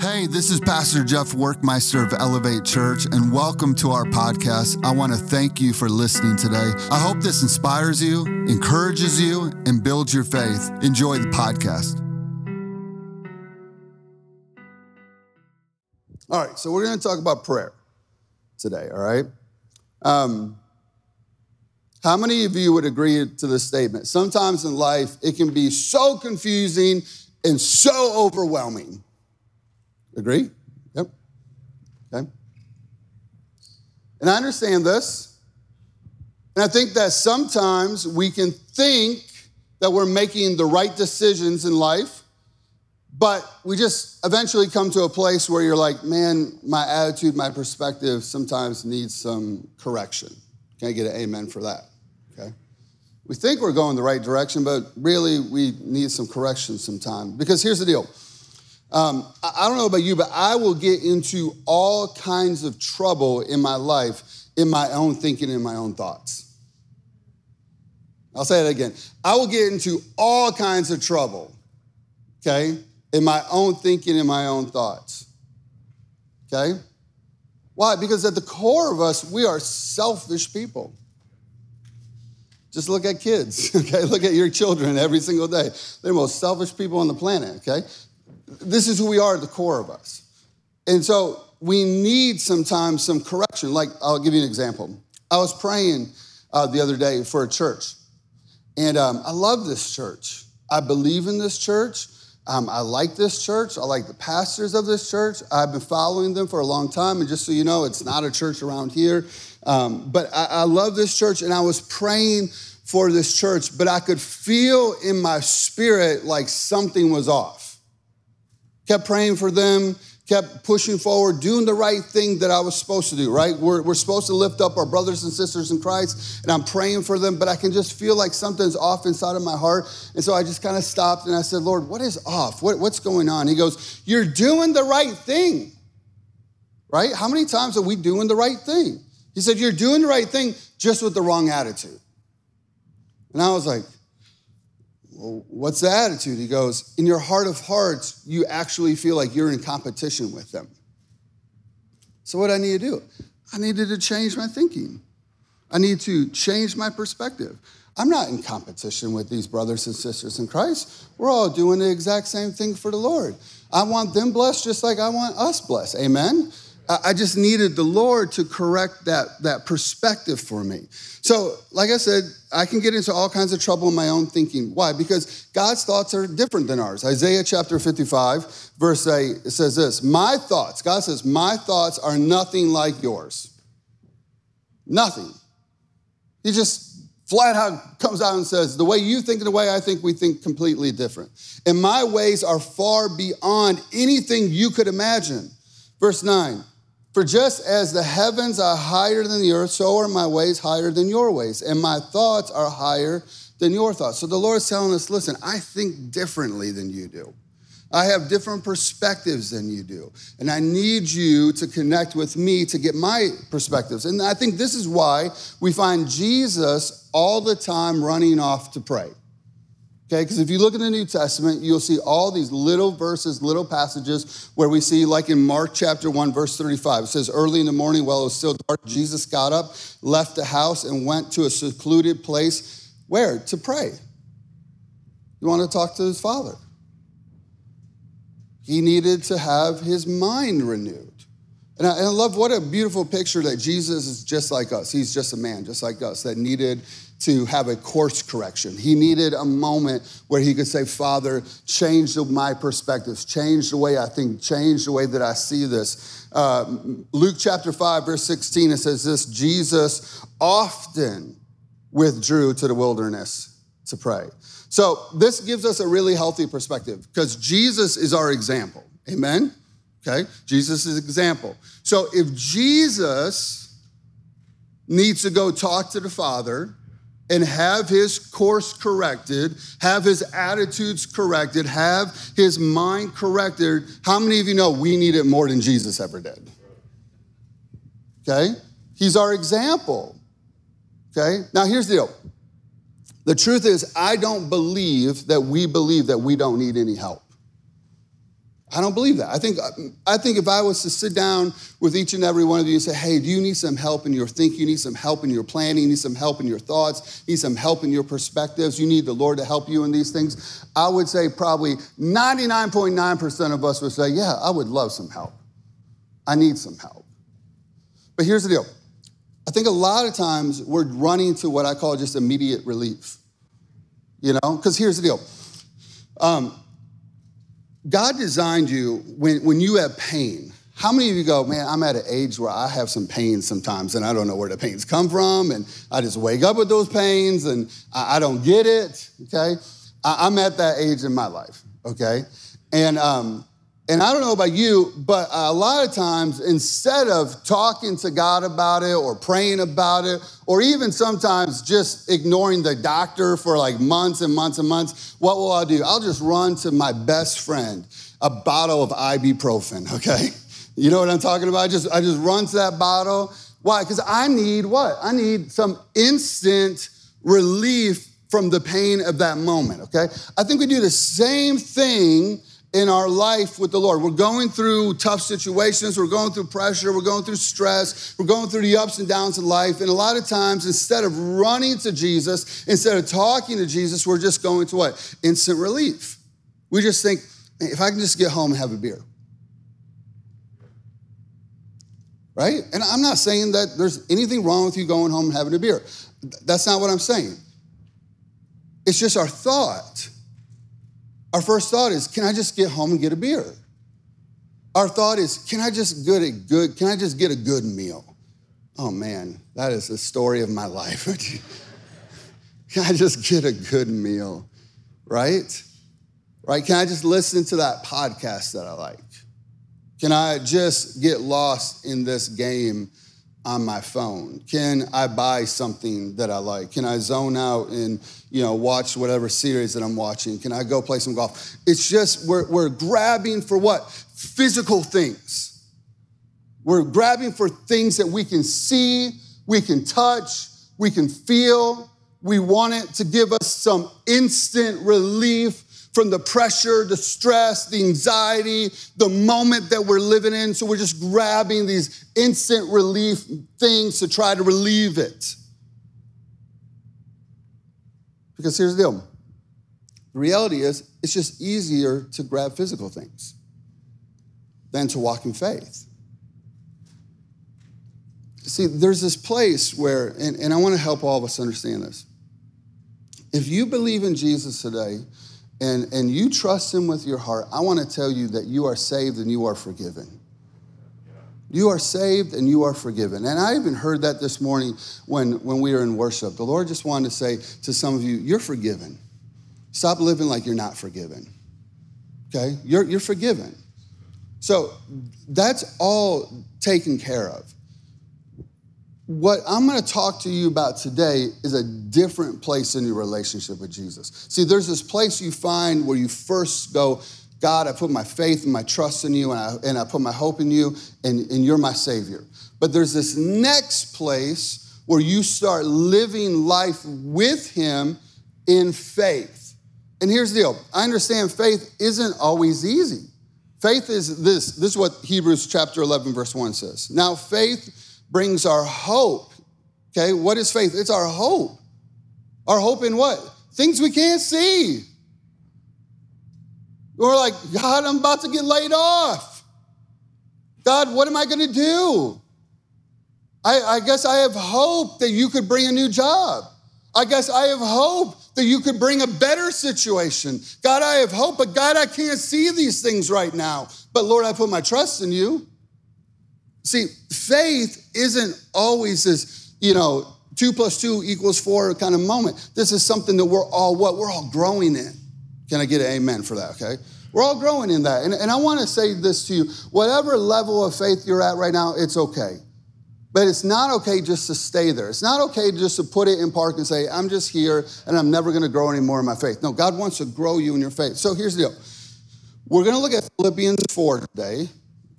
Hey, this is Pastor Jeff Workmeister of Elevate Church, and welcome to our podcast. I want to thank you for listening today. I hope this inspires you, encourages you, and builds your faith. Enjoy the podcast. All right, so we're going to talk about prayer today, all right? Um, how many of you would agree to this statement? Sometimes in life, it can be so confusing and so overwhelming. Agree? Yep. Okay. And I understand this. And I think that sometimes we can think that we're making the right decisions in life, but we just eventually come to a place where you're like, man, my attitude, my perspective sometimes needs some correction. Can I get an amen for that? Okay. We think we're going the right direction, but really we need some correction sometime. Because here's the deal um, I don't know about you, but I will get into all kinds of trouble in my life in my own thinking in my own thoughts. I'll say it again. I will get into all kinds of trouble, okay, in my own thinking in my own thoughts. Okay? Why? Because at the core of us, we are selfish people. Just look at kids, okay? Look at your children every single day. They're the most selfish people on the planet, okay? This is who we are at the core of us. And so we need sometimes some correction. Like, I'll give you an example. I was praying uh, the other day for a church, and um, I love this church. I believe in this church. Um, I like this church. I like the pastors of this church. I've been following them for a long time. And just so you know, it's not a church around here. Um, but I, I love this church, and I was praying for this church, but I could feel in my spirit like something was off kept praying for them, kept pushing forward, doing the right thing that I was supposed to do, right? We're, we're supposed to lift up our brothers and sisters in Christ, and I'm praying for them, but I can just feel like something's off inside of my heart. And so I just kind of stopped and I said, Lord, what is off? What, what's going on? He goes, You're doing the right thing, right? How many times are we doing the right thing? He said, You're doing the right thing just with the wrong attitude. And I was like, well, what's the attitude? He goes, In your heart of hearts, you actually feel like you're in competition with them. So, what I need to do? I needed to change my thinking. I need to change my perspective. I'm not in competition with these brothers and sisters in Christ. We're all doing the exact same thing for the Lord. I want them blessed just like I want us blessed. Amen? I just needed the Lord to correct that, that perspective for me. So, like I said, I can get into all kinds of trouble in my own thinking. Why? Because God's thoughts are different than ours. Isaiah chapter 55, verse 8, it says this My thoughts, God says, My thoughts are nothing like yours. Nothing. He just flat out comes out and says, The way you think and the way I think, we think completely different. And my ways are far beyond anything you could imagine. Verse 9, for just as the heavens are higher than the earth, so are my ways higher than your ways, and my thoughts are higher than your thoughts. So the Lord's telling us listen, I think differently than you do. I have different perspectives than you do. And I need you to connect with me to get my perspectives. And I think this is why we find Jesus all the time running off to pray. Okay, because if you look in the New Testament, you'll see all these little verses, little passages where we see, like in Mark chapter 1, verse 35, it says, Early in the morning, while it was still dark, Jesus got up, left the house, and went to a secluded place. Where? To pray. You want to talk to his father. He needed to have his mind renewed. And I, and I love what a beautiful picture that Jesus is just like us. He's just a man, just like us, that needed to have a course correction. He needed a moment where he could say, Father, change my perspectives, change the way I think, change the way that I see this. Uh, Luke chapter 5, verse 16, it says this Jesus often withdrew to the wilderness to pray. So this gives us a really healthy perspective because Jesus is our example. Amen? Okay? Jesus is example. So if Jesus needs to go talk to the Father, and have his course corrected, have his attitudes corrected, have his mind corrected, how many of you know we need it more than Jesus ever did? Okay? He's our example. Okay? Now here's the deal. The truth is, I don't believe that we believe that we don't need any help. I don't believe that. I think, I think if I was to sit down with each and every one of you and say, hey, do you need some help in your thinking? You need some help in your planning? You need some help in your thoughts? You need some help in your perspectives? You need the Lord to help you in these things? I would say probably 99.9% of us would say, yeah, I would love some help. I need some help. But here's the deal I think a lot of times we're running to what I call just immediate relief. You know, because here's the deal. Um, God designed you when, when you have pain. How many of you go, man, I'm at an age where I have some pain sometimes and I don't know where the pains come from and I just wake up with those pains and I, I don't get it, okay? I, am at that age in my life, okay? And um, and I don't know about you, but a lot of times, instead of talking to God about it or praying about it, or even sometimes just ignoring the doctor for like months and months and months, what will I do? I'll just run to my best friend, a bottle of ibuprofen, okay? You know what I'm talking about? I just, I just run to that bottle. Why? Because I need what? I need some instant relief from the pain of that moment, okay? I think we do the same thing in our life with the Lord. We're going through tough situations, we're going through pressure, we're going through stress, we're going through the ups and downs of life. And a lot of times, instead of running to Jesus, instead of talking to Jesus, we're just going to what? Instant relief. We just think, if I can just get home and have a beer. Right? And I'm not saying that there's anything wrong with you going home and having a beer. That's not what I'm saying. It's just our thought our first thought is, can I just get home and get a beer? Our thought is, can I just get a good, can I just get a good meal? Oh man, that is the story of my life. can I just get a good meal? Right? Right? Can I just listen to that podcast that I like? Can I just get lost in this game on my phone? Can I buy something that I like? Can I zone out and you know watch whatever series that I'm watching? Can I go play some golf? It's just we're, we're grabbing for what? Physical things. We're grabbing for things that we can see, we can touch, we can feel. We want it to give us some instant relief from the pressure, the stress, the anxiety, the moment that we're living in. So we're just grabbing these instant relief things to try to relieve it. Because here's the deal the reality is, it's just easier to grab physical things than to walk in faith. See, there's this place where, and, and I want to help all of us understand this. If you believe in Jesus today, and, and you trust Him with your heart, I want to tell you that you are saved and you are forgiven. You are saved and you are forgiven. And I even heard that this morning when, when we were in worship. The Lord just wanted to say to some of you, you're forgiven. Stop living like you're not forgiven. Okay? You're, you're forgiven. So that's all taken care of what I'm going to talk to you about today is a different place in your relationship with Jesus. See, there's this place you find where you first go, God, I put my faith and my trust in you, and I, and I put my hope in you, and, and you're my Savior. But there's this next place where you start living life with Him in faith. And here's the deal I understand faith isn't always easy. Faith is this. This is what Hebrews chapter 11, verse 1 says. Now, faith brings our hope. Okay, what is faith? It's our hope. Our hope in what? Things we can't see. We're like, God, I'm about to get laid off. God, what am I going to do? I, I, guess I have hope that you could bring a new job. I guess I have hope that you could bring a better situation. God, I have hope, but God, I can't see these things right now. But Lord, I put my trust in you. See, faith isn't always this, you know, two plus two equals four kind of moment. This is something that we're all what? We're all growing in. Can I get an amen for that, okay? We're all growing in that. And, and I want to say this to you whatever level of faith you're at right now, it's okay. But it's not okay just to stay there. It's not okay just to put it in park and say, I'm just here and I'm never going to grow anymore in my faith. No, God wants to grow you in your faith. So here's the deal. We're going to look at Philippians 4 today.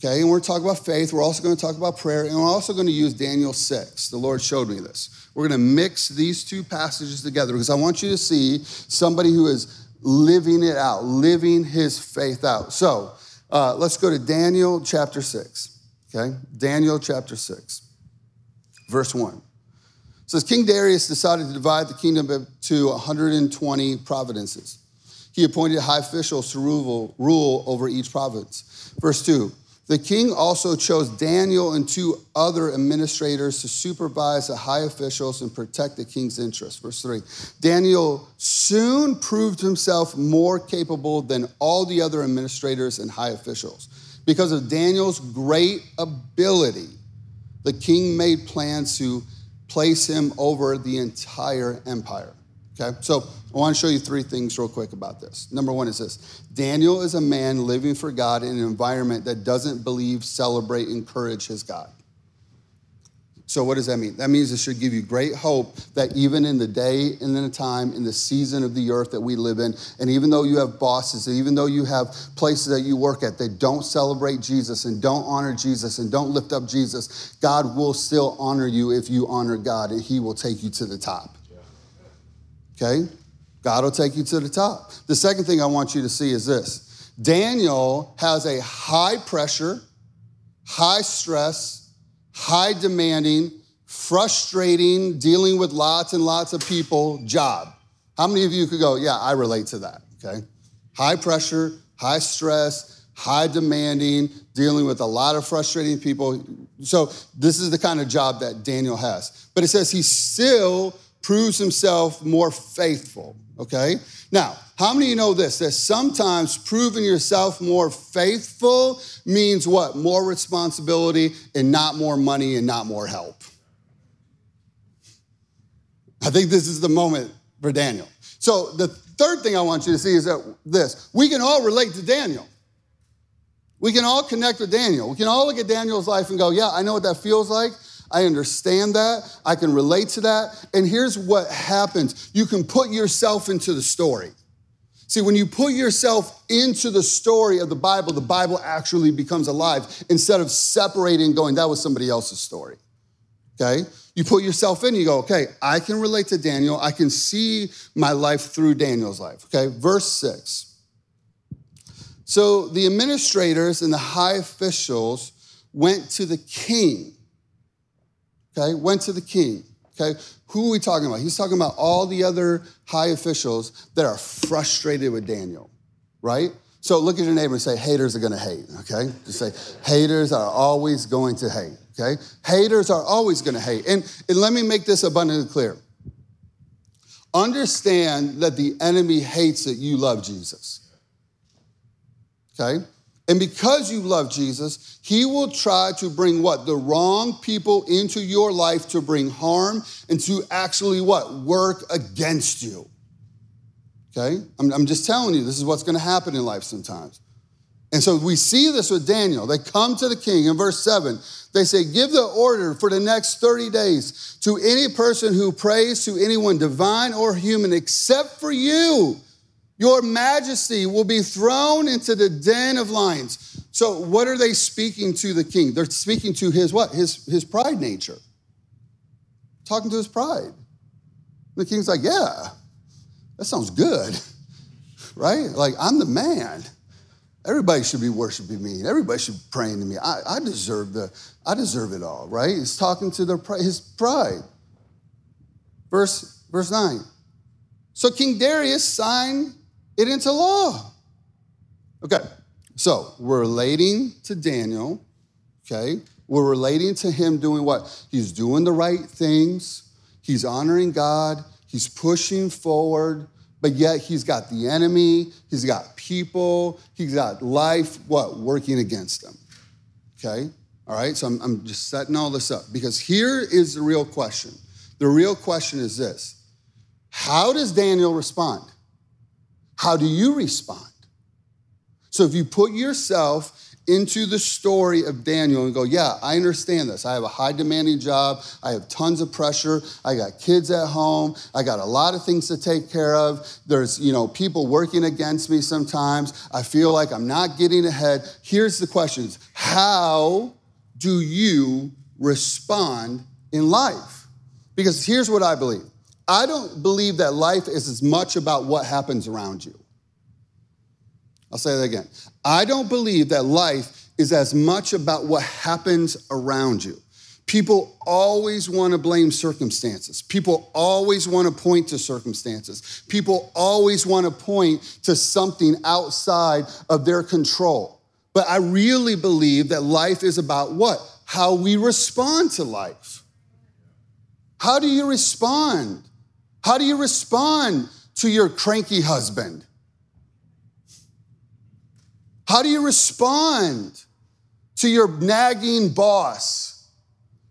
Okay, and we're talking about faith. We're also going to talk about prayer, and we're also going to use Daniel 6. The Lord showed me this. We're going to mix these two passages together because I want you to see somebody who is living it out, living his faith out. So, Uh, let's go to Daniel chapter 6. Okay? Daniel chapter 6, verse 1. It says King Darius decided to divide the kingdom into 120 provinces. He appointed high officials to rule over each province. Verse 2 the king also chose Daniel and two other administrators to supervise the high officials and protect the king's interests. Verse 3 Daniel soon proved himself more capable than all the other administrators and high officials. Because of Daniel's great ability, the king made plans to place him over the entire empire. Okay, so I want to show you three things real quick about this. Number one is this Daniel is a man living for God in an environment that doesn't believe, celebrate, encourage his God. So, what does that mean? That means it should give you great hope that even in the day and in the time, in the season of the earth that we live in, and even though you have bosses, and even though you have places that you work at that don't celebrate Jesus and don't honor Jesus and don't lift up Jesus, God will still honor you if you honor God, and He will take you to the top. Okay? God will take you to the top. The second thing I want you to see is this Daniel has a high pressure, high stress, high demanding, frustrating, dealing with lots and lots of people job. How many of you could go, yeah, I relate to that, okay? High pressure, high stress, high demanding, dealing with a lot of frustrating people. So, this is the kind of job that Daniel has. But it says he still proves himself more faithful, okay? Now, how many of you know this? That sometimes proving yourself more faithful means what? More responsibility and not more money and not more help. I think this is the moment for Daniel. So, the third thing I want you to see is that this we can all relate to Daniel. We can all connect with Daniel. We can all look at Daniel's life and go, yeah, I know what that feels like. I understand that. I can relate to that. And here's what happens you can put yourself into the story. See, when you put yourself into the story of the Bible, the Bible actually becomes alive instead of separating going, that was somebody else's story. Okay? You put yourself in, you go, okay, I can relate to Daniel. I can see my life through Daniel's life. Okay? Verse six. So the administrators and the high officials went to the king okay, went to the king. Okay, who are we talking about? He's talking about all the other high officials that are frustrated with Daniel, right? So look at your neighbor and say, haters are gonna hate, okay? Just say, haters are always going to hate, okay? Haters are always gonna hate. And, and let me make this abundantly clear. Understand that the enemy hates that you love Jesus, okay? And because you love Jesus, he will try to bring what? The wrong people into your life to bring harm and to actually what? Work against you. Okay? I'm, I'm just telling you, this is what's going to happen in life sometimes. And so we see this with Daniel. They come to the king in verse 7. They say, Give the order for the next 30 days to any person who prays to anyone, divine or human, except for you your majesty will be thrown into the den of lions. So, what are they speaking to the king? They're speaking to his what? His, his pride nature. Talking to his pride. The king's like, yeah, that sounds good, right? Like, I'm the man. Everybody should be worshiping me. Everybody should be praying to me. I, I deserve the, I deserve it all, right? He's talking to their, his pride. Verse, verse 9. So King Darius signed it into law. Okay, so we're relating to Daniel, okay? We're relating to him doing what? He's doing the right things, he's honoring God, he's pushing forward, but yet he's got the enemy, he's got people, he's got life, what? Working against him. Okay? All right, so I'm, I'm just setting all this up because here is the real question. The real question is this How does Daniel respond? How do you respond? So if you put yourself into the story of Daniel and go, yeah, I understand this. I have a high demanding job. I have tons of pressure. I got kids at home. I got a lot of things to take care of. There's, you know, people working against me sometimes. I feel like I'm not getting ahead. Here's the questions. How do you respond in life? Because here's what I believe. I don't believe that life is as much about what happens around you. I'll say that again. I don't believe that life is as much about what happens around you. People always want to blame circumstances. People always want to point to circumstances. People always want to point to something outside of their control. But I really believe that life is about what? How we respond to life. How do you respond? How do you respond to your cranky husband? How do you respond to your nagging boss?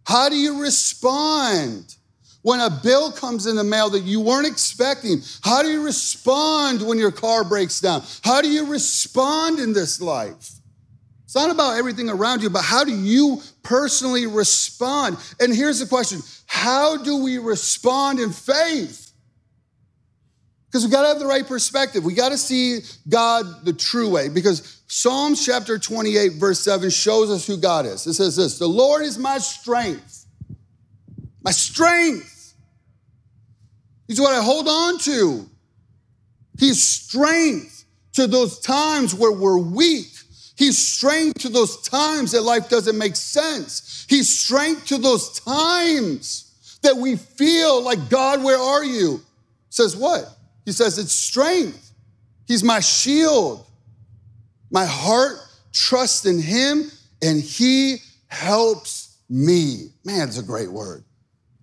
How do you respond when a bill comes in the mail that you weren't expecting? How do you respond when your car breaks down? How do you respond in this life? It's not about everything around you, but how do you personally respond? And here's the question How do we respond in faith? Because we got to have the right perspective. We got to see God the true way. Because Psalms chapter 28, verse 7 shows us who God is. It says this The Lord is my strength, my strength. He's what I hold on to. He's strength to those times where we're weak. He's strength to those times that life doesn't make sense. He's strength to those times that we feel like, God, where are you? Says what? He says, It's strength. He's my shield. My heart trusts in him and he helps me. Man, it's a great word.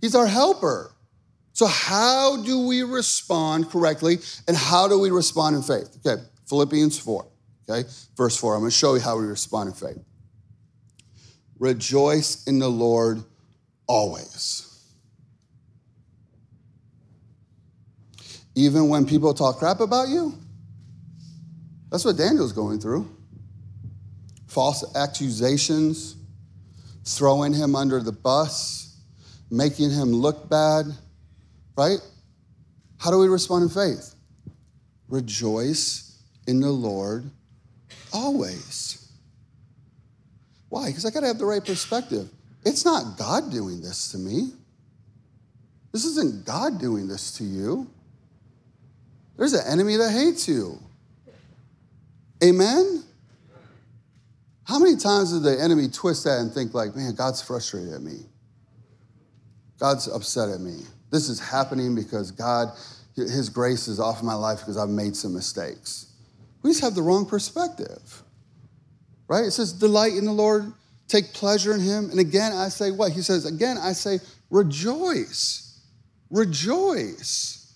He's our helper. So, how do we respond correctly and how do we respond in faith? Okay, Philippians 4, okay, verse 4. I'm gonna show you how we respond in faith. Rejoice in the Lord always. even when people talk crap about you? That's what Daniel's going through. False accusations, throwing him under the bus, making him look bad, right? How do we respond in faith? Rejoice in the Lord always. Why? Because I got to have the right perspective. It's not God doing this to me. This isn't God doing this to you. There's an enemy that hates you. Amen? How many times did the enemy twist that and think, like, man, God's frustrated at me? God's upset at me. This is happening because God, His grace is off my life because I've made some mistakes. We just have the wrong perspective, right? It says, delight in the Lord, take pleasure in Him. And again, I say what? He says, again, I say, rejoice. Rejoice.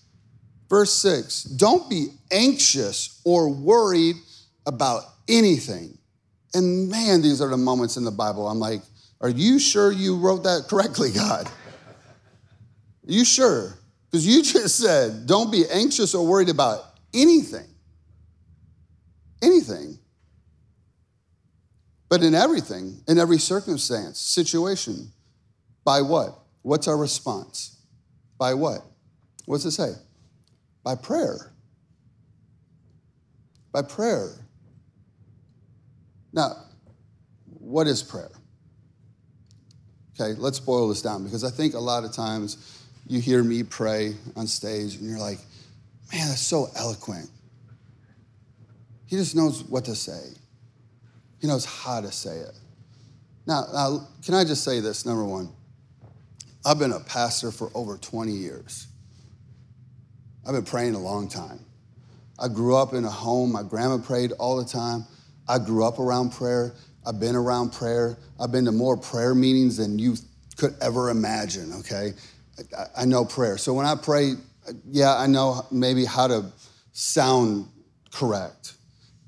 Verse 6 Don't be anxious or worried about anything. And man, these are the moments in the Bible I'm like, Are you sure you wrote that correctly, God? Are you sure? Because you just said, Don't be anxious or worried about anything. Anything. But in everything, in every circumstance, situation, by what? What's our response? By what? What's it say? By prayer. By prayer. Now, what is prayer? Okay, let's boil this down because I think a lot of times you hear me pray on stage and you're like, man, that's so eloquent. He just knows what to say, he knows how to say it. Now, now, can I just say this? Number one, I've been a pastor for over 20 years. I've been praying a long time. I grew up in a home, my grandma prayed all the time. I grew up around prayer. I've been around prayer. I've been to more prayer meetings than you could ever imagine, okay? I, know prayer. So when I pray, yeah, I know maybe how to sound correct.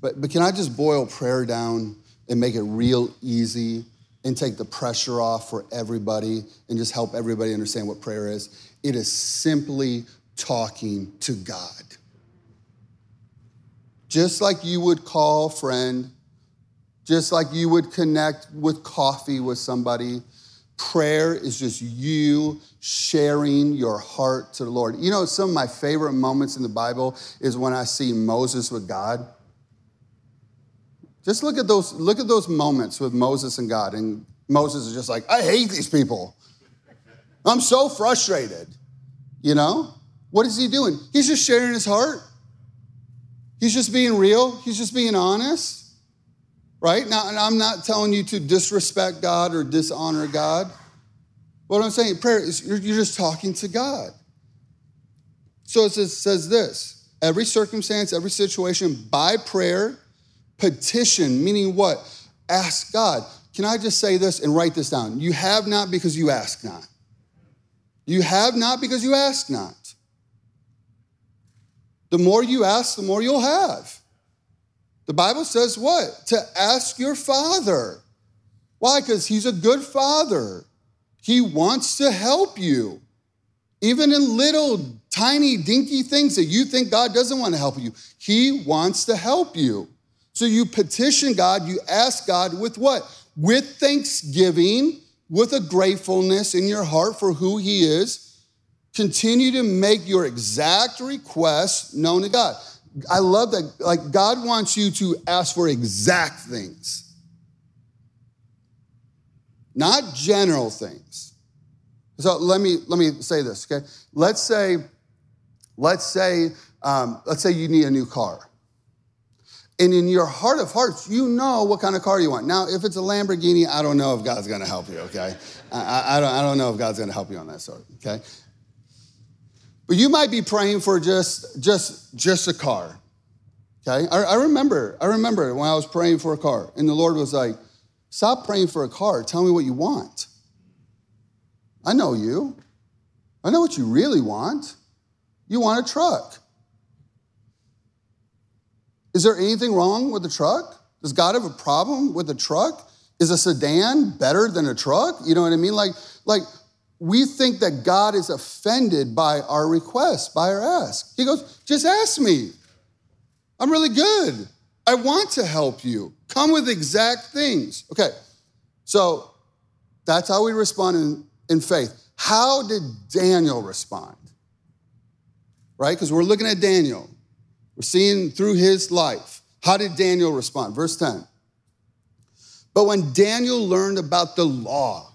But, but can I just boil prayer down and make it real easy and take the pressure off for everybody and just help everybody understand what prayer is? It is simply talking to God. Just like you would call a friend, just like you would connect with coffee with somebody, prayer is just you sharing your heart to the Lord. You know, some of my favorite moments in the Bible is when I see Moses with God. Just look at those, look at those moments with Moses and God. And Moses is just like, I hate these people. I'm so frustrated, you know? What is he doing? He's just sharing his heart. He's just being real, he's just being honest. Right? Now, I'm not telling you to disrespect God or dishonor God. What I'm saying, prayer is you're, you're just talking to God. So it says, says this every circumstance, every situation, by prayer, petition, meaning what? Ask God. Can I just say this and write this down? You have not because you ask not. You have not because you ask not. The more you ask, the more you'll have. The Bible says what? To ask your father. Why? Because he's a good father. He wants to help you. Even in little, tiny, dinky things that you think God doesn't want to help you, He wants to help you. So you petition God, you ask God with what? With thanksgiving, with a gratefulness in your heart for who He is. Continue to make your exact request known to God. I love that. Like, God wants you to ask for exact things, not general things. So let me let me say this, okay? Let's say, let's say, um, let's say you need a new car. And in your heart of hearts, you know what kind of car you want. Now, if it's a Lamborghini, I don't know if God's gonna help you, okay? I, I, don't, I don't know if God's gonna help you on that sort, okay? But you might be praying for just, just, just a car. Okay? I, I remember, I remember when I was praying for a car, and the Lord was like, stop praying for a car. Tell me what you want. I know you. I know what you really want. You want a truck. Is there anything wrong with the truck? Does God have a problem with the truck? Is a sedan better than a truck? You know what I mean? Like, like we think that God is offended by our request, by our ask. He goes, just ask me. I'm really good. I want to help you. Come with exact things. Okay, so that's how we respond in, in faith. How did Daniel respond? Right? Because we're looking at Daniel, we're seeing through his life. How did Daniel respond? Verse 10. But when Daniel learned about the law,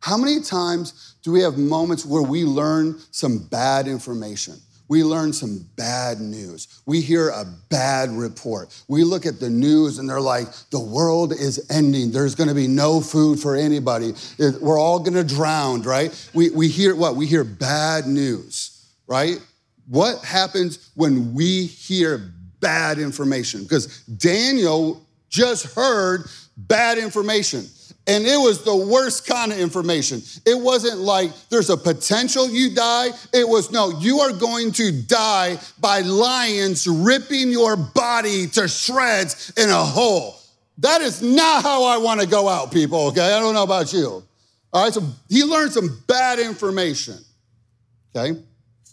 how many times do we have moments where we learn some bad information? We learn some bad news. We hear a bad report. We look at the news and they're like, the world is ending. There's gonna be no food for anybody. We're all gonna drown, right? We, we hear what? We hear bad news, right? What happens when we hear bad information? Because Daniel just heard bad information. And it was the worst kind of information. It wasn't like there's a potential you die. It was no, you are going to die by lions ripping your body to shreds in a hole. That is not how I want to go out, people, okay? I don't know about you. All right, so he learned some bad information. Okay?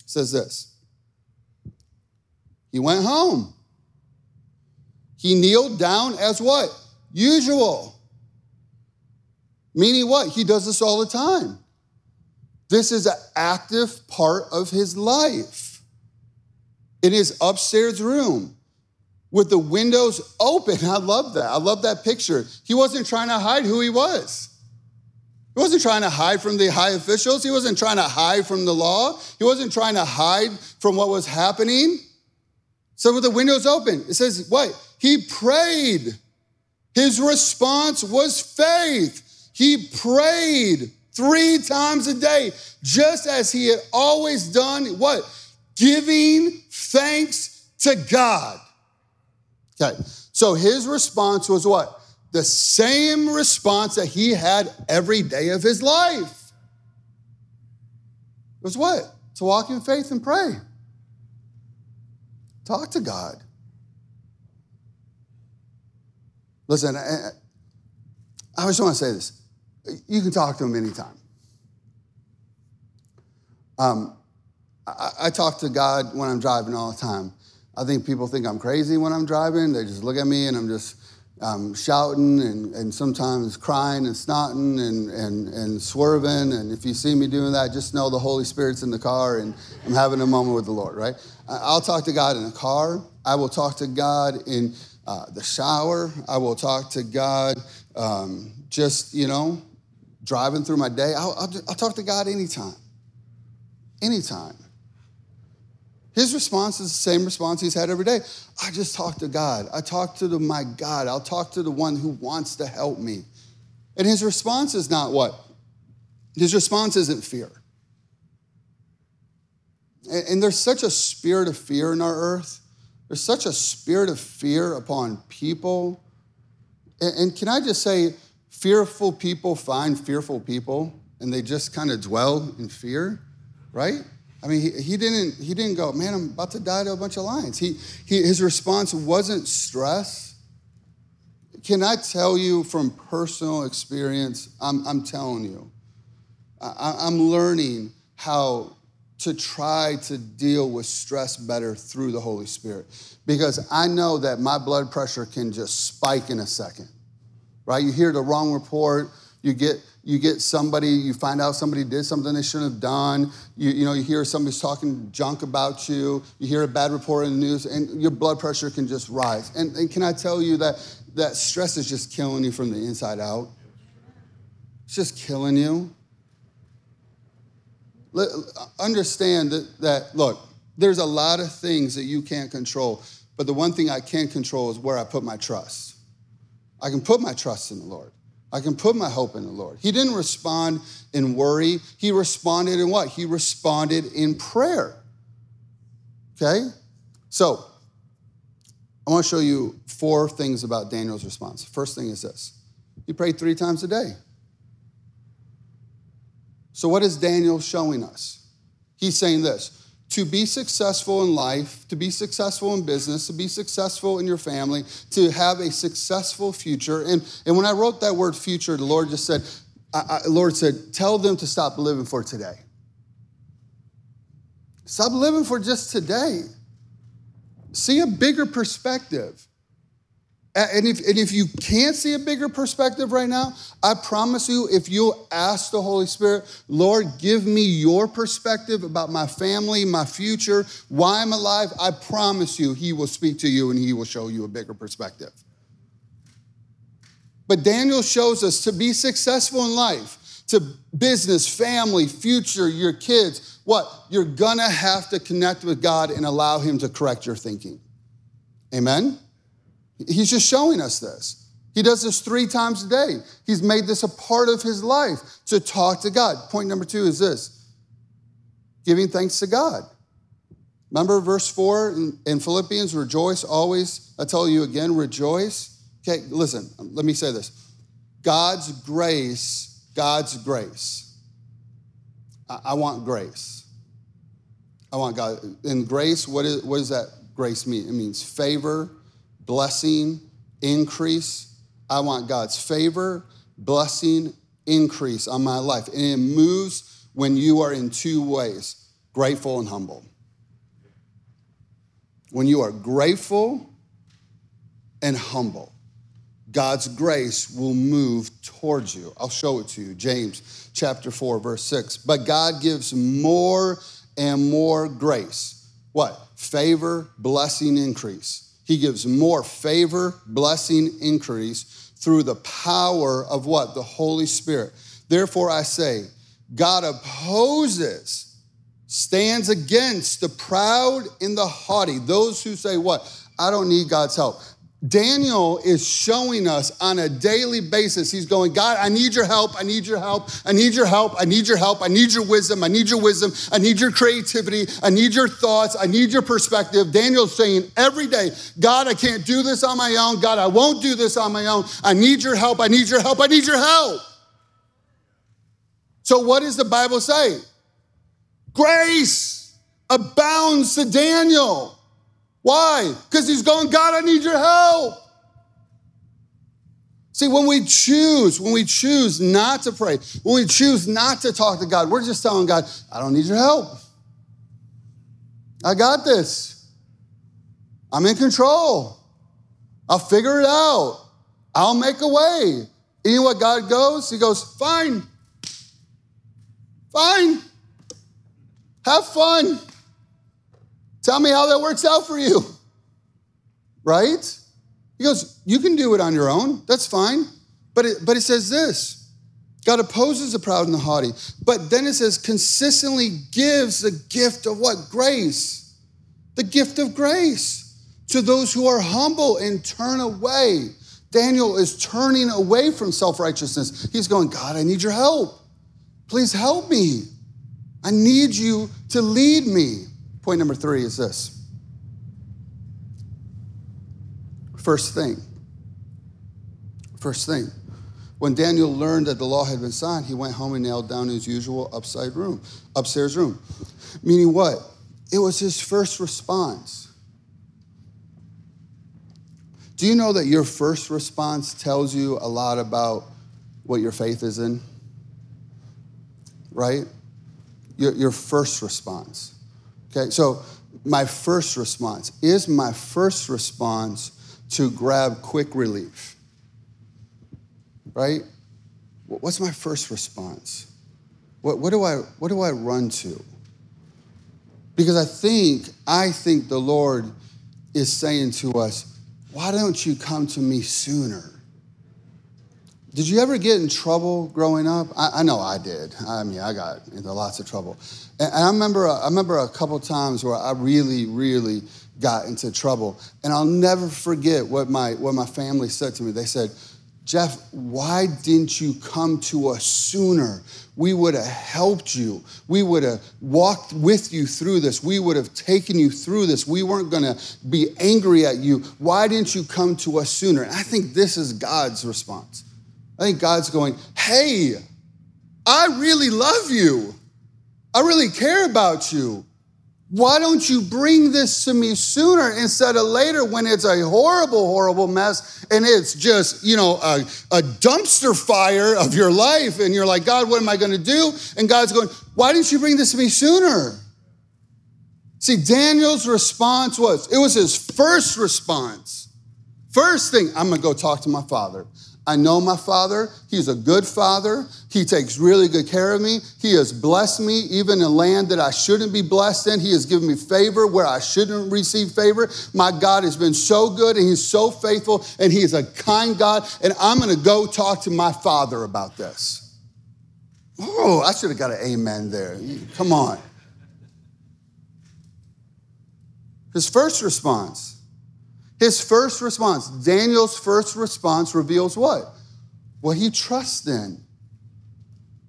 says this. He went home. He kneeled down as what? Usual. Meaning what? He does this all the time. This is an active part of his life. In his upstairs room with the windows open. I love that. I love that picture. He wasn't trying to hide who he was. He wasn't trying to hide from the high officials. He wasn't trying to hide from the law. He wasn't trying to hide from what was happening. So with the windows open, it says what? He prayed. His response was faith. He prayed three times a day, just as he had always done. What? Giving thanks to God. Okay, so his response was what? The same response that he had every day of his life. It was what? To walk in faith and pray. Talk to God. Listen, I, I just want to say this you can talk to him anytime. Um, I, I talk to God when I'm driving all the time. I think people think I'm crazy when I'm driving. They just look at me and I'm just um, shouting and, and sometimes crying and snotting and, and, and swerving. And if you see me doing that, just know the Holy Spirit's in the car and I'm having a moment with the Lord, right? I'll talk to God in the car. I will talk to God in uh, the shower. I will talk to God um, just, you know, driving through my day, I'll, I'll, I'll talk to God anytime. Anytime. His response is the same response he's had every day. I just talk to God. I talk to the, my God. I'll talk to the one who wants to help me. And his response is not what? His response isn't fear. And, and there's such a spirit of fear in our earth. There's such a spirit of fear upon people. And, and can I just say, fearful people find fearful people and they just kind of dwell in fear, right? I mean, he, he, didn't, he didn't go, man, I'm about to die to a bunch of lions. He, he, his response wasn't stress. Can I tell you from personal experience? I'm, I'm telling you, I, I'm learning how to try to deal with stress better through the Holy Spirit because I know that my blood pressure can just spike in a second, right? You hear the wrong report, you get you get somebody, you find out somebody did something they shouldn't have done. You, you know, you hear somebody's talking junk about you. You hear a bad report in the news, and your blood pressure can just rise. And, and can I tell you that that stress is just killing you from the inside out? It's just killing you. Understand that, that, look, there's a lot of things that you can't control, but the one thing I can control is where I put my trust. I can put my trust in the Lord. I can put my hope in the Lord. He didn't respond in worry. He responded in what? He responded in prayer. Okay? So, I want to show you four things about Daniel's response. First thing is this he prayed three times a day. So, what is Daniel showing us? He's saying this to be successful in life, to be successful in business, to be successful in your family, to have a successful future. And, and when I wrote that word future, the Lord just said, I, I, Lord said, tell them to stop living for today. Stop living for just today. See a bigger perspective. And if, and if you can't see a bigger perspective right now, I promise you, if you'll ask the Holy Spirit, Lord, give me your perspective about my family, my future, why I'm alive, I promise you, He will speak to you and He will show you a bigger perspective. But Daniel shows us to be successful in life, to business, family, future, your kids, what? You're gonna have to connect with God and allow Him to correct your thinking. Amen? He's just showing us this. He does this three times a day. He's made this a part of his life to talk to God. Point number two is this giving thanks to God. Remember verse four in, Philippians rejoice always. I tell you again, rejoice. Okay, listen, let me say this God's grace, God's grace. I, I want grace. I want God. In grace, what, is, what does that grace mean? It means favor, blessing, increase. I want God's favor, blessing, increase on my life. And it moves when you are in two ways grateful and humble. When you are grateful and humble, God's grace will move towards you. I'll show it to you. James chapter 4, verse 6. But God gives more and more grace. What? Favor, blessing, increase. He gives more favor, blessing, increase through the power of what? The Holy Spirit. Therefore, I say, God opposes, stands against the proud and the haughty, those who say, What? I don't need God's help. Daniel is showing us on a daily basis, he's going, God, I need your help. I need your help. I need your help. I need your help. I need your wisdom. I need your wisdom. I need your creativity. I need your thoughts. I need your perspective. Daniel's saying every day, God, I can't do this on my own. God, I won't do this on my own. I need your help. I need your help. I need your help. So, what does the Bible say? Grace abounds to Daniel. Why? Because he's going, God, I need your help. See, when we choose, when we choose not to pray, when we choose not to talk to God, we're just telling God, I don't need your help. I got this. I'm in control. I'll figure it out. I'll make a way. You know what God goes? He goes, fine. Fine. Have fun. Tell me how that works out for you. Right? He goes, You can do it on your own. That's fine. But it, but it says this God opposes the proud and the haughty. But then it says, consistently gives the gift of what? Grace. The gift of grace to those who are humble and turn away. Daniel is turning away from self righteousness. He's going, God, I need your help. Please help me. I need you to lead me. Point number three is this. First thing. First thing. When Daniel learned that the law had been signed, he went home and nailed down his usual upside room, upstairs room. Meaning what? It was his first response. Do you know that your first response tells you a lot about what your faith is in? Right? Your, your first response. Okay, so my first response is my first response to grab quick relief right? What's my first response? What, what, do I, what do I run to? Because I think, I think the Lord is saying to us, why don't you come to me sooner? Did you ever get in trouble growing up? I, I, know I did. I mean, I got into lots of trouble. And, I remember, I remember a couple times where I really, really got into trouble. And I'll never forget what my, what my family said to me. They said, Jeff, why didn't you come to us sooner? We would have helped you. We would have walked with you through this. We would have taken you through this. We weren't going to be angry at you. Why didn't you come to us sooner? And I think this is God's response. I think God's going, hey, I really love you. I really care about you. Why don't you bring this to me sooner instead of later when it's a horrible, horrible mess and it's just, you know, a, a dumpster fire of your life and you're like, God, what am I going to do? And God's going, why didn't you bring this to me sooner? See, Daniel's response was, it was his first response. First thing, I'm going to go talk to my father. I know my father. He's a good father. He takes really good care of me. He has blessed me, even in land that I shouldn't be blessed in. He has given me favor where I shouldn't receive favor. My God has been so good and He's so faithful and He is a kind God. And I'm going to go talk to my father about this. Oh, I should have got an amen there. Come on. His first response his first response, Daniel's first response reveals what? What he trusts in.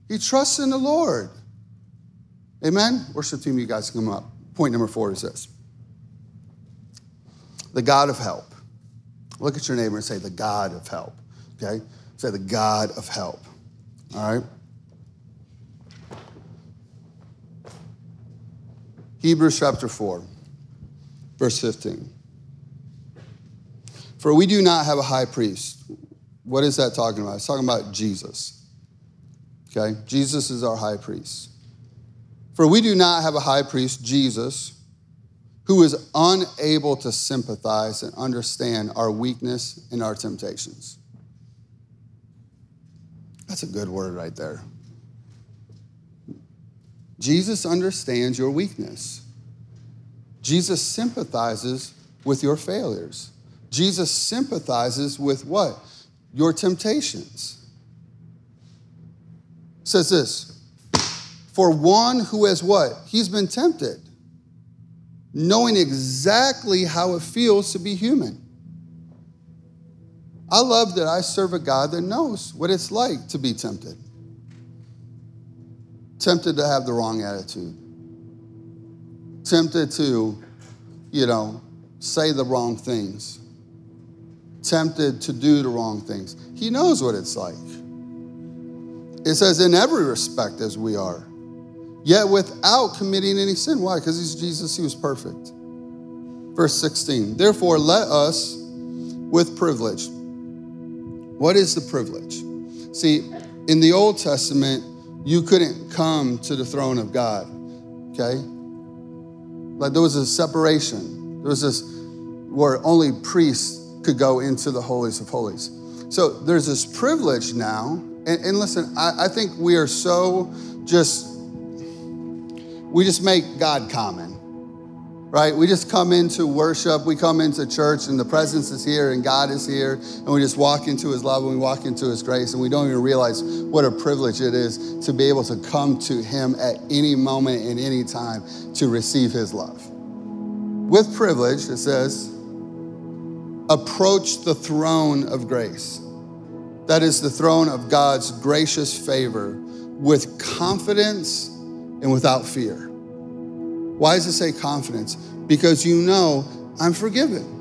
He trusts in the Lord. Amen? Worship team, you guys come up. Point number four is this the God of help. Look at your neighbor and say, the God of help. Okay? Say, the God of help. All right? Hebrews chapter 4, verse 15. For we do not have a high priest. What is that talking about? It's talking about Jesus. Okay? Jesus is our high priest. For we do not have a high priest, Jesus, who is unable to sympathize and understand our weakness and our temptations. That's a good word right there. Jesus understands your weakness. Jesus sympathizes with your failures. Jesus sympathizes with what? Your temptations. says this For one who has what? He's been tempted, knowing exactly how it feels to be human. I love that I serve a God that knows what it's like to be tempted. Tempted to have the wrong attitude. Tempted to, you know, say the wrong things tempted to do the wrong things. He knows what it's like. It says, in every respect, as we are, yet without committing any sin. Why? Because he's Jesus, he was perfect. Verse 16, therefore, let us with privilege. What is the privilege? See, in the Old Testament, you couldn't come to the throne of God, okay? Like there was a separation. There was this where only priests could go into the holies of holies. So there's this privilege now. And, and listen, I, I think we are so just, we just make God common right? We just come into worship, we come into church, and the presence is here, and God is here, and we just walk into His love and we walk into His grace, and we don't even realize what a privilege it is to be able to come to Him at any moment and any time to receive His love. with privilege, it says, approach the throne of grace. That is the throne of God's gracious favor with confidence and without fear. Why does it say confidence? Because you know I'm forgiven.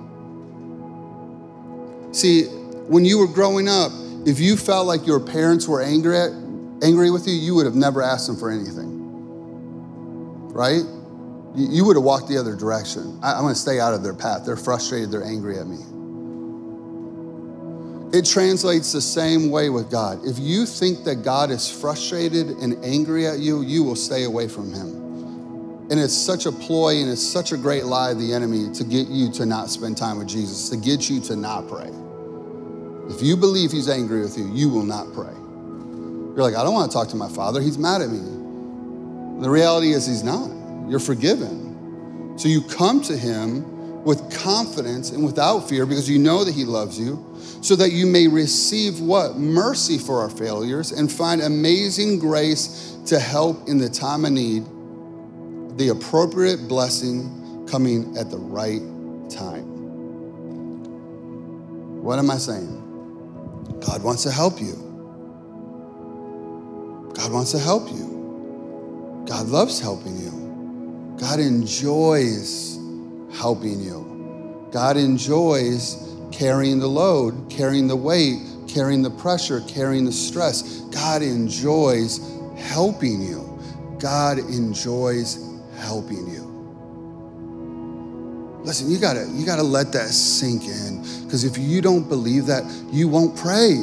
See, when you were growing up, if you felt like your parents were angry, at, angry with you, you would have never asked them for anything. Right? You would have walked the other direction. I'm going to stay out of their path. They're frustrated, they're angry at me. It translates the same way with God. If you think that God is frustrated and angry at you, you will stay away from him. And it's such a ploy and it's such a great lie of the enemy to get you to not spend time with Jesus, to get you to not pray. If you believe he's angry with you, you will not pray. You're like, I don't want to talk to my father. He's mad at me. The reality is, he's not. You're forgiven. So you come to him with confidence and without fear because you know that He loves you, so that you may receive what? Mercy for our failures and find amazing grace to help in the time of need, the appropriate blessing coming at the right time. What am I saying? God wants to help you. God wants to help you. God loves helping you. God enjoys helping you. God enjoys carrying the load, carrying the weight, carrying the pressure, carrying the stress. God enjoys helping you. God enjoys helping you. Listen, you gotta, you gotta let that sink in. Because if you don't believe that, you won't pray.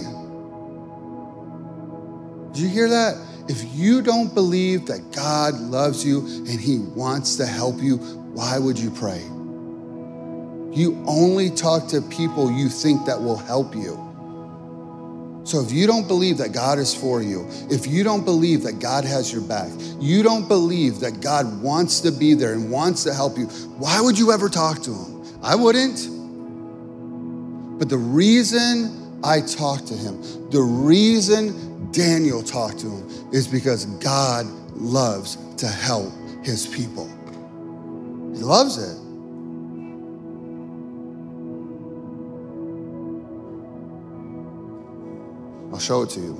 Do you hear that? If you don't believe that God loves you and He wants to help you, why would you pray? You only talk to people you think that will help you. So if you don't believe that God is for you, if you don't believe that God has your back, you don't believe that God wants to be there and wants to help you, why would you ever talk to him? I wouldn't. But the reason I talked to him, the reason Daniel talked to him is because God loves to help his people. He loves it. I'll show it to you.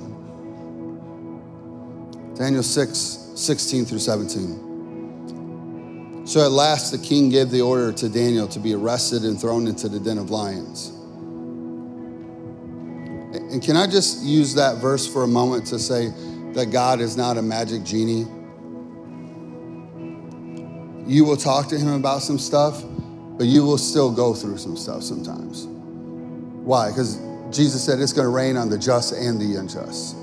Daniel 6, 16 through 17. So at last the king gave the order to Daniel to be arrested and thrown into the den of lions. And can I just use that verse for a moment to say that God is not a magic genie? You will talk to him about some stuff, but you will still go through some stuff sometimes. Why? Because Jesus said it's going to rain on the just and the unjust.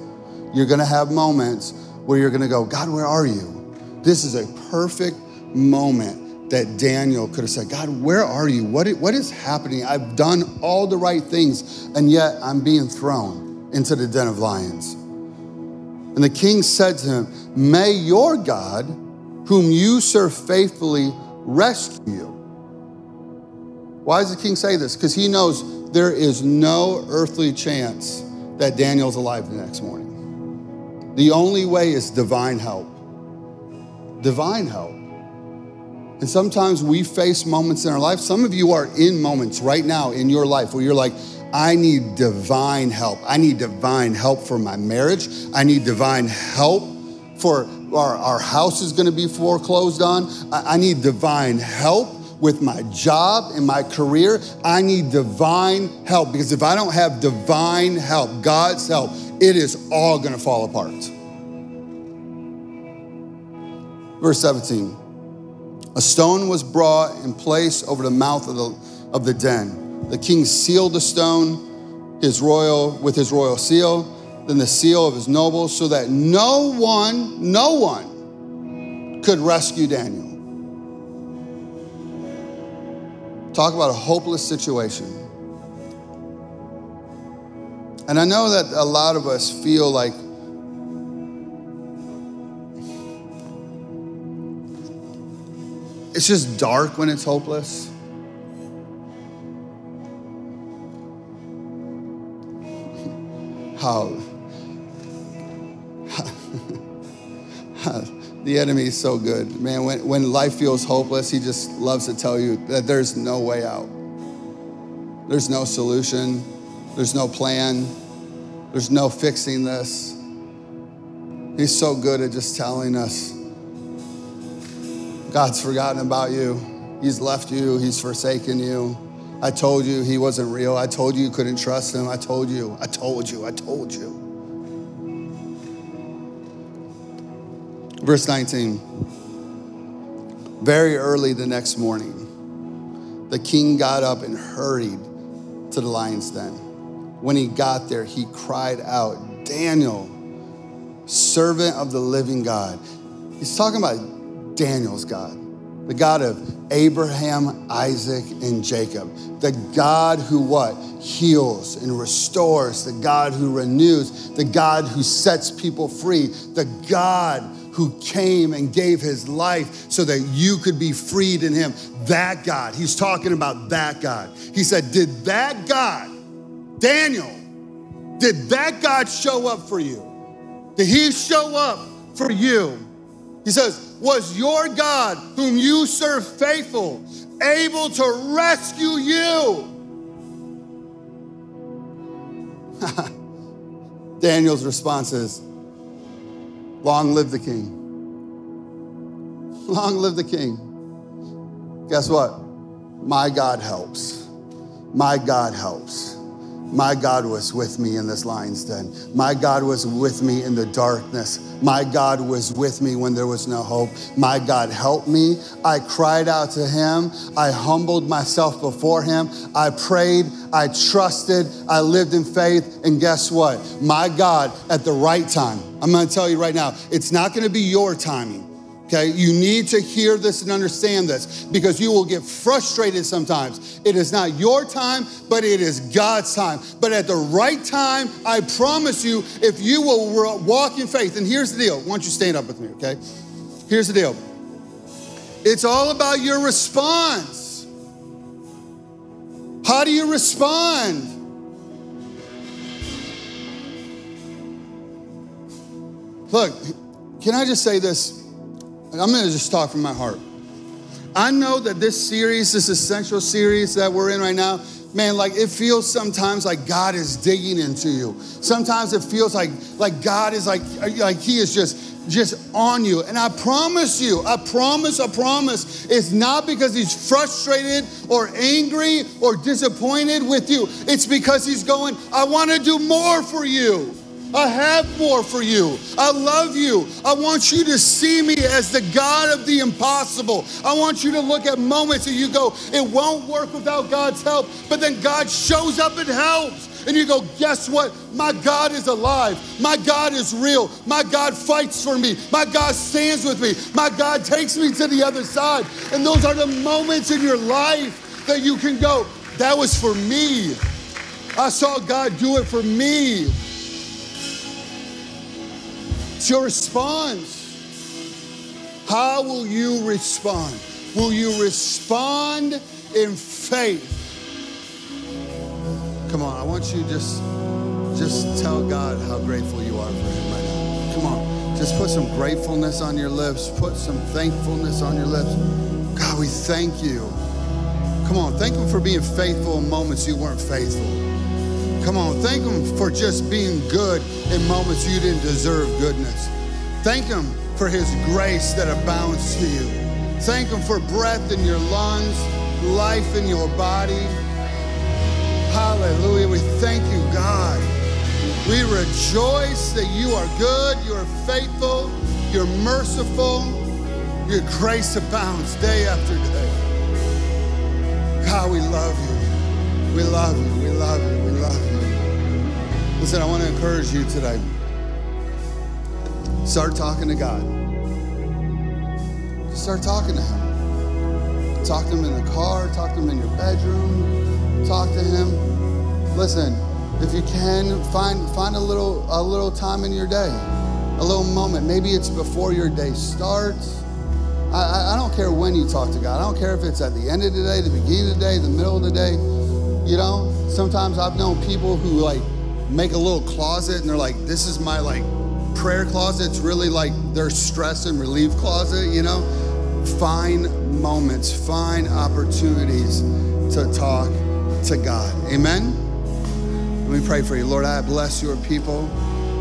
You're going to have moments where you're going to go, God, where are you? This is a perfect moment that Daniel could have said, God, where are you? What, what is happening? I've done all the right things, and yet I'm being thrown into the den of lions. And the king said to him, May your God, whom you serve faithfully, rescue you. Why does the king say this? Because he knows there is no earthly chance that Daniel's alive the next morning. The only way is divine help. Divine help. And sometimes we face moments in our life. Some of you are in moments right now in your life where you're like, I need divine help. I need divine help for my marriage. I need divine help for our, our house is going to be foreclosed on. I, I need divine help with my job and my career, I need divine help because if I don't have divine help, God's help, it is all gonna fall apart. Verse 17 A stone was brought and placed over the mouth of the, of the den. The king sealed the stone his royal, with his royal seal, then the seal of his nobles, so that no one, no one could rescue Daniel. Talk about a hopeless situation. And I know that a lot of us feel like it's just dark when it's hopeless. How, The enemy is so good. Man, when, when life feels hopeless, he just loves to tell you that there's no way out. There's no solution. There's no plan. There's no fixing this. He's so good at just telling us God's forgotten about you. He's left you. He's forsaken you. I told you he wasn't real. I told you you couldn't trust him. I told you. I told you. I told you. Verse 19. Very early the next morning, the king got up and hurried to the lion's den. When he got there, he cried out, Daniel, servant of the living God. He's talking about Daniel's God, the God of Abraham, Isaac, and Jacob. The God who what? Heals and restores, the God who renews, the God who sets people free, the God who came and gave his life so that you could be freed in him. That God, he's talking about that God. He said, Did that God, Daniel, did that God show up for you? Did he show up for you? He says, Was your God, whom you serve faithful, able to rescue you? Daniel's response is, Long live the king. Long live the king. Guess what? My God helps. My God helps. My God was with me in this lion's den. My God was with me in the darkness. My God was with me when there was no hope. My God helped me. I cried out to him. I humbled myself before him. I prayed. I trusted. I lived in faith. And guess what? My God, at the right time, I'm going to tell you right now, it's not going to be your timing. Okay, you need to hear this and understand this because you will get frustrated sometimes. It is not your time, but it is God's time. But at the right time, I promise you, if you will walk in faith, and here's the deal. Why don't you stand up with me, okay? Here's the deal it's all about your response. How do you respond? Look, can I just say this? I'm going to just talk from my heart. I know that this series, this essential series that we're in right now, man, like it feels sometimes like God is digging into you. Sometimes it feels like like God is like like He is just just on you. And I promise you, I promise, I promise, it's not because He's frustrated or angry or disappointed with you. It's because He's going, I want to do more for you. I have more for you. I love you. I want you to see me as the God of the impossible. I want you to look at moments and you go, it won't work without God's help, but then God shows up and helps. And you go, guess what? My God is alive. My God is real. My God fights for me. My God stands with me. My God takes me to the other side. And those are the moments in your life that you can go, that was for me. I saw God do it for me. It's your response. How will you respond? Will you respond in faith? Come on, I want you to just just tell God how grateful you are for him right now. Come on. Just put some gratefulness on your lips. Put some thankfulness on your lips. God, we thank you. Come on, thank him for being faithful in moments you weren't faithful. Come on, thank Him for just being good in moments you didn't deserve goodness. Thank Him for His grace that abounds to you. Thank Him for breath in your lungs, life in your body. Hallelujah. We thank you, God. We rejoice that you are good, you are faithful, you're merciful, your grace abounds day after day. God, we love you. We love you. We love you. We love you. Listen, I want to encourage you today. Start talking to God. Just start talking to Him. Talk to Him in the car, talk to Him in your bedroom, talk to Him. Listen, if you can, find, find a, little, a little time in your day, a little moment. Maybe it's before your day starts. I, I, I don't care when you talk to God. I don't care if it's at the end of the day, the beginning of the day, the middle of the day. You know, sometimes I've known people who like make a little closet and they're like, this is my like prayer closet. It's really like their stress and relief closet, you know? Find moments, find opportunities to talk to God. Amen? Let me pray for you. Lord, I bless your people.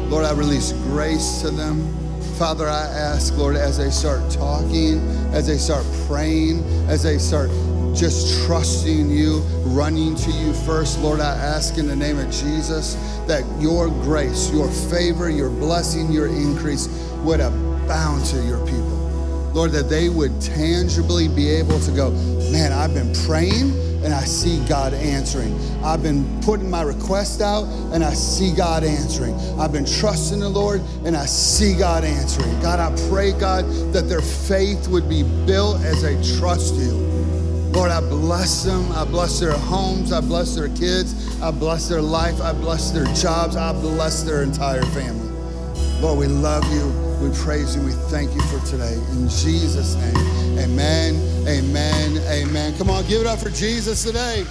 Lord, I release grace to them. Father, I ask, Lord, as they start talking, as they start praying, as they start just trusting you, running to you first, Lord, I ask in the name of Jesus that your grace, your favor, your blessing, your increase would abound to your people. Lord, that they would tangibly be able to go, man, I've been praying and I see God answering. I've been putting my request out and I see God answering. I've been trusting the Lord and I see God answering. God, I pray, God, that their faith would be built as they trust you. Lord, I bless them. I bless their homes. I bless their kids. I bless their life. I bless their jobs. I bless their entire family. Lord, we love you. We praise you. We thank you for today. In Jesus' name, amen, amen, amen. Come on, give it up for Jesus today.